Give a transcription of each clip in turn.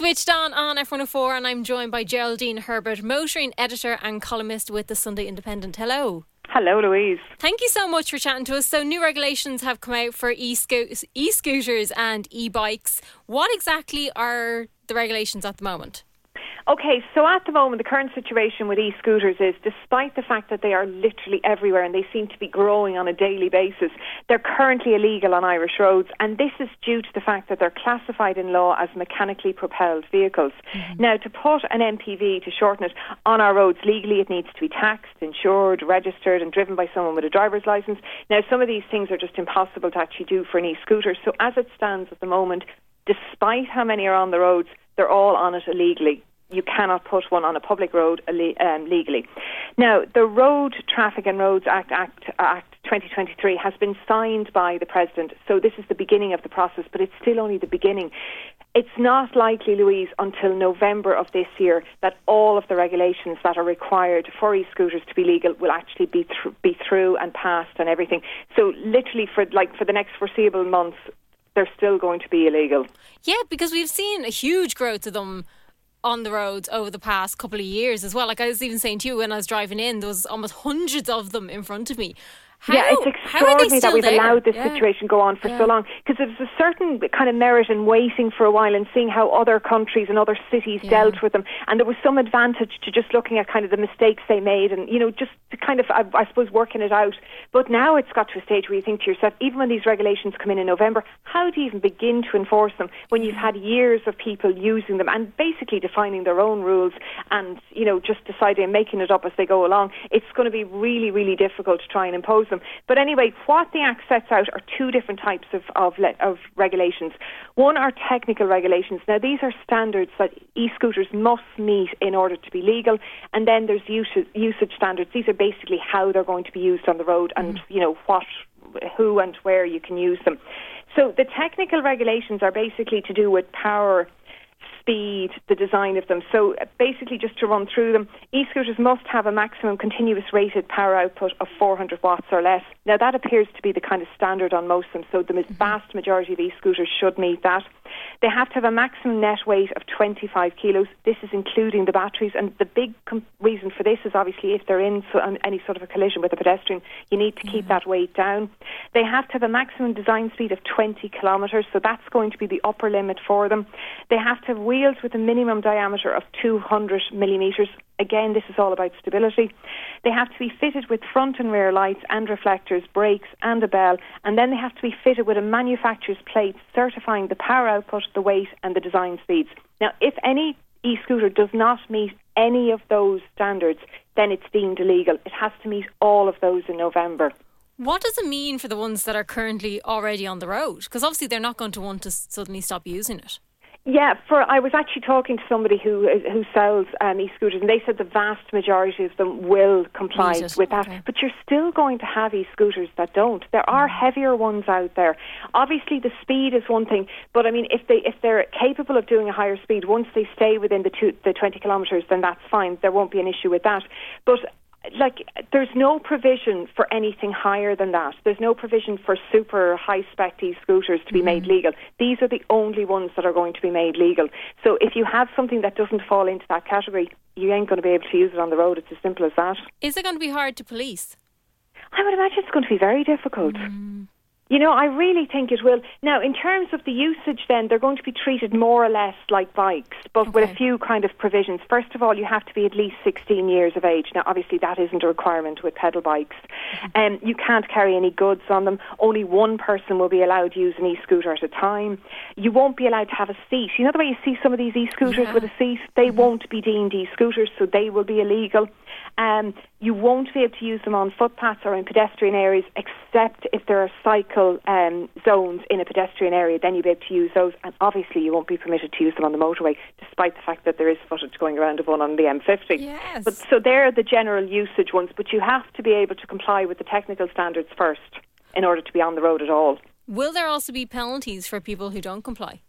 Switched on on FM104, and I'm joined by Geraldine Herbert, motoring editor and columnist with the Sunday Independent. Hello. Hello, Louise. Thank you so much for chatting to us. So, new regulations have come out for e scooters and e bikes. What exactly are the regulations at the moment? Okay, so at the moment, the current situation with e scooters is despite the fact that they are literally everywhere and they seem to be growing on a daily basis, they're currently illegal on Irish roads. And this is due to the fact that they're classified in law as mechanically propelled vehicles. Mm-hmm. Now, to put an MPV, to shorten it, on our roads legally, it needs to be taxed, insured, registered, and driven by someone with a driver's license. Now, some of these things are just impossible to actually do for an e scooter. So, as it stands at the moment, despite how many are on the roads, they're all on it illegally you cannot put one on a public road um, legally. Now, the Road Traffic and Roads Act, Act Act 2023 has been signed by the President, so this is the beginning of the process, but it's still only the beginning. It's not likely, Louise, until November of this year that all of the regulations that are required for e-scooters to be legal will actually be th- be through and passed and everything. So, literally, for like for the next foreseeable months, they're still going to be illegal. Yeah, because we've seen a huge growth of them on the roads over the past couple of years as well. Like I was even saying to you when I was driving in, there was almost hundreds of them in front of me. How, yeah, it's extraordinary that we've there? allowed this yeah. situation go on for yeah. so long because there's a certain kind of merit in waiting for a while and seeing how other countries and other cities yeah. dealt with them. And there was some advantage to just looking at kind of the mistakes they made and, you know, just kind of, I, I suppose, working it out. But now it's got to a stage where you think to yourself, even when these regulations come in in November, how do you even begin to enforce them when you've had years of people using them and basically defining their own rules and, you know, just deciding and making it up as they go along? It's going to be really, really difficult to try and impose them. But anyway, what the Act sets out are two different types of, of, of regulations. One are technical regulations. Now, these are standards that e-scooters must meet in order to be legal. And then there's usage, usage standards. These are basically how they're going to be used on the road and, mm. you know, what, who and where you can use them. So the technical regulations are basically to do with power speed, the design of them. So uh, basically, just to run through them, e-scooters must have a maximum continuous rated power output of 400 watts or less. Now that appears to be the kind of standard on most of them, so the mm-hmm. vast majority of e-scooters should meet that. They have to have a maximum net weight of 25 kilos. This is including the batteries, and the big com- reason for this is obviously if they're in so, any sort of a collision with a pedestrian, you need to keep mm. that weight down. They have to have a maximum design speed of 20 kilometres, so that's going to be the upper limit for them. They have to have wheels with a minimum diameter of 200 millimetres. Again, this is all about stability. They have to be fitted with front and rear lights and reflectors, brakes, and a bell, and then they have to be fitted with a manufacturer's plate certifying the power output, the weight, and the design speeds. Now, if any e scooter does not meet any of those standards, then it's deemed illegal. It has to meet all of those in November. What does it mean for the ones that are currently already on the road? Because obviously they're not going to want to suddenly stop using it. Yeah, for I was actually talking to somebody who who sells um, e-scooters, and they said the vast majority of them will comply with that. Okay. But you're still going to have e-scooters that don't. There are mm. heavier ones out there. Obviously, the speed is one thing, but I mean, if they if they're capable of doing a higher speed, once they stay within the two, the 20 kilometres, then that's fine. There won't be an issue with that. But like there's no provision for anything higher than that. There's no provision for super high spec scooters to be mm-hmm. made legal. These are the only ones that are going to be made legal. So if you have something that doesn't fall into that category, you ain't going to be able to use it on the road. It's as simple as that. Is it going to be hard to police? I would imagine it's going to be very difficult. Mm. You know, I really think it will. Now, in terms of the usage, then, they're going to be treated more or less like bikes, but okay. with a few kind of provisions. First of all, you have to be at least 16 years of age. Now, obviously, that isn't a requirement with pedal bikes. Mm-hmm. Um, you can't carry any goods on them. Only one person will be allowed to use an e scooter at a time. You won't be allowed to have a seat. You know the way you see some of these e scooters yeah. with a seat? They mm-hmm. won't be deemed e scooters, so they will be illegal. Um, you won't be able to use them on footpaths or in pedestrian areas except if there are cycle um, zones in a pedestrian area, then you'll be able to use those. And obviously, you won't be permitted to use them on the motorway, despite the fact that there is footage going around of one on the M50. Yes. But, so they're the general usage ones, but you have to be able to comply with the technical standards first in order to be on the road at all. Will there also be penalties for people who don't comply?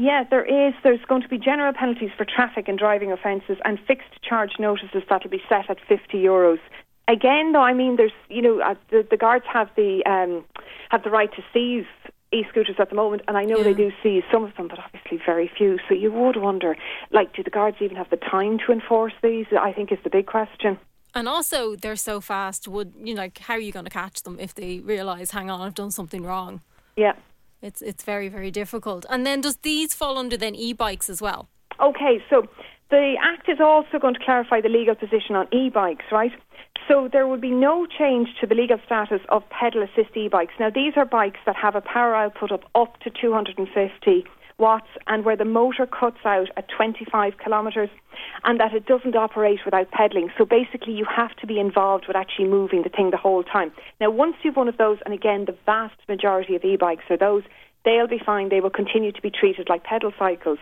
Yeah, there is. There's going to be general penalties for traffic and driving offences and fixed charge notices that'll be set at 50 euros. Again, though, I mean, there's, you know, uh, the, the guards have the um, have the right to seize e-scooters at the moment, and I know Yeah. they do see some of them, but obviously very few. So you would wonder, like, do the guards even have the time to enforce these? I think is the big question. And also, they're so fast. Would you know, like how are you going to catch them if they realise, hang on, I've done something wrong? Yeah. It's it's very very difficult. And then does these fall under then e-bikes as well? Okay, so the Act is also going to clarify the legal position on e-bikes, right? So there will be no change to the legal status of pedal assist e-bikes. Now these are bikes that have a power output of up to 250 watts and where the motor cuts out at 25 kilometres and that it doesn't operate without pedaling. So basically you have to be involved with actually moving the thing the whole time. Now once you've one of those, and again the vast majority of e-bikes are those, they'll be fine. They will continue to be treated like pedal cycles.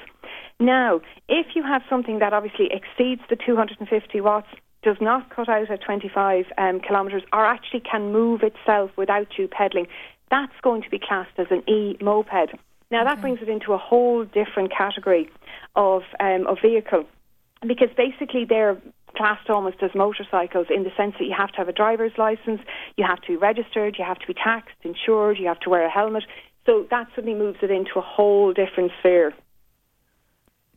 Now, if you have something that obviously exceeds the 250 watts, does not cut out at 25 um, kilometres, or actually can move itself without you pedalling, that's going to be classed as an e-moped. Now, that brings it into a whole different category of, um, of vehicle because basically they're classed almost as motorcycles in the sense that you have to have a driver's license, you have to be registered, you have to be taxed, insured, you have to wear a helmet. So that suddenly moves it into a whole different sphere.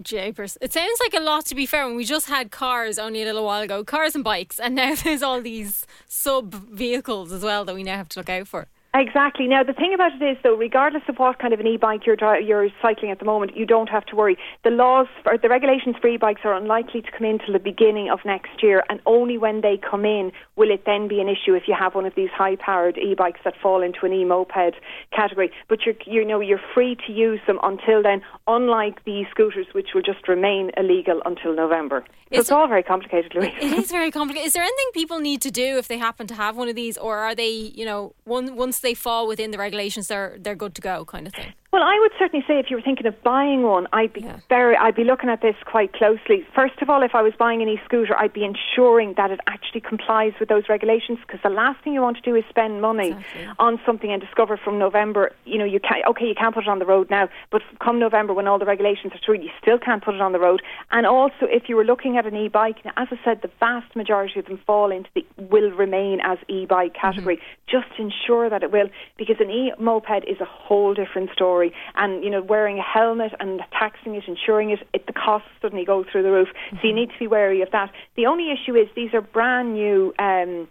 Japers. It sounds like a lot to be fair when we just had cars only a little while ago, cars and bikes, and now there's all these sub vehicles as well that we now have to look out for. Exactly. Now, the thing about it is, though, regardless of what kind of an e-bike you're, dri- you're cycling at the moment, you don't have to worry. The laws, or the regulations for e-bikes are unlikely to come in till the beginning of next year, and only when they come in will it then be an issue if you have one of these high-powered e-bikes that fall into an e-moped category. But you're, you know, you're free to use them until then, unlike the scooters, which will just remain illegal until November. So Is it's all very complicated, Louise. It is very complicated. Is there anything people need to do if they happen to have one of these, or are they, you know, one, once they fall within the regulations, they're they're good to go, kind of thing? Well, I would certainly say if you were thinking of buying one, I'd be Yeah. very, I'd be looking at this quite closely. First of all, if I was buying an e-scooter, I'd be ensuring that it actually complies with those regulations because the last thing you want to do is spend money Exactly. on something and discover from November, you know, you can't, okay, you can't put it on the road now, but come November when all the regulations are through, you still can't put it on the road. And also, if you were looking at an e-bike, now, as I said, the vast majority of them fall into the, will remain as e-bike mm-hmm. category. Just ensure that it will, because an e-moped is a whole different story. And, you know, wearing a helmet and taxing it, insuring it, it the costs suddenly go through the roof. So you need to be wary of that. The only issue is these are brand new, um,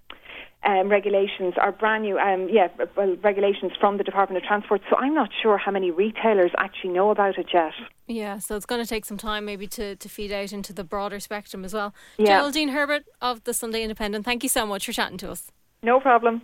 um, regulations are brand new, um, yeah, well, regulations from the Department of Transport. So I'm not sure how many retailers actually know about it yet. Yeah, so it's going to take some time maybe to, to feed out into the broader spectrum as well. Yeah. Geraldine Herbert of the Sunday Independent, thank you so much for chatting to us. No problem.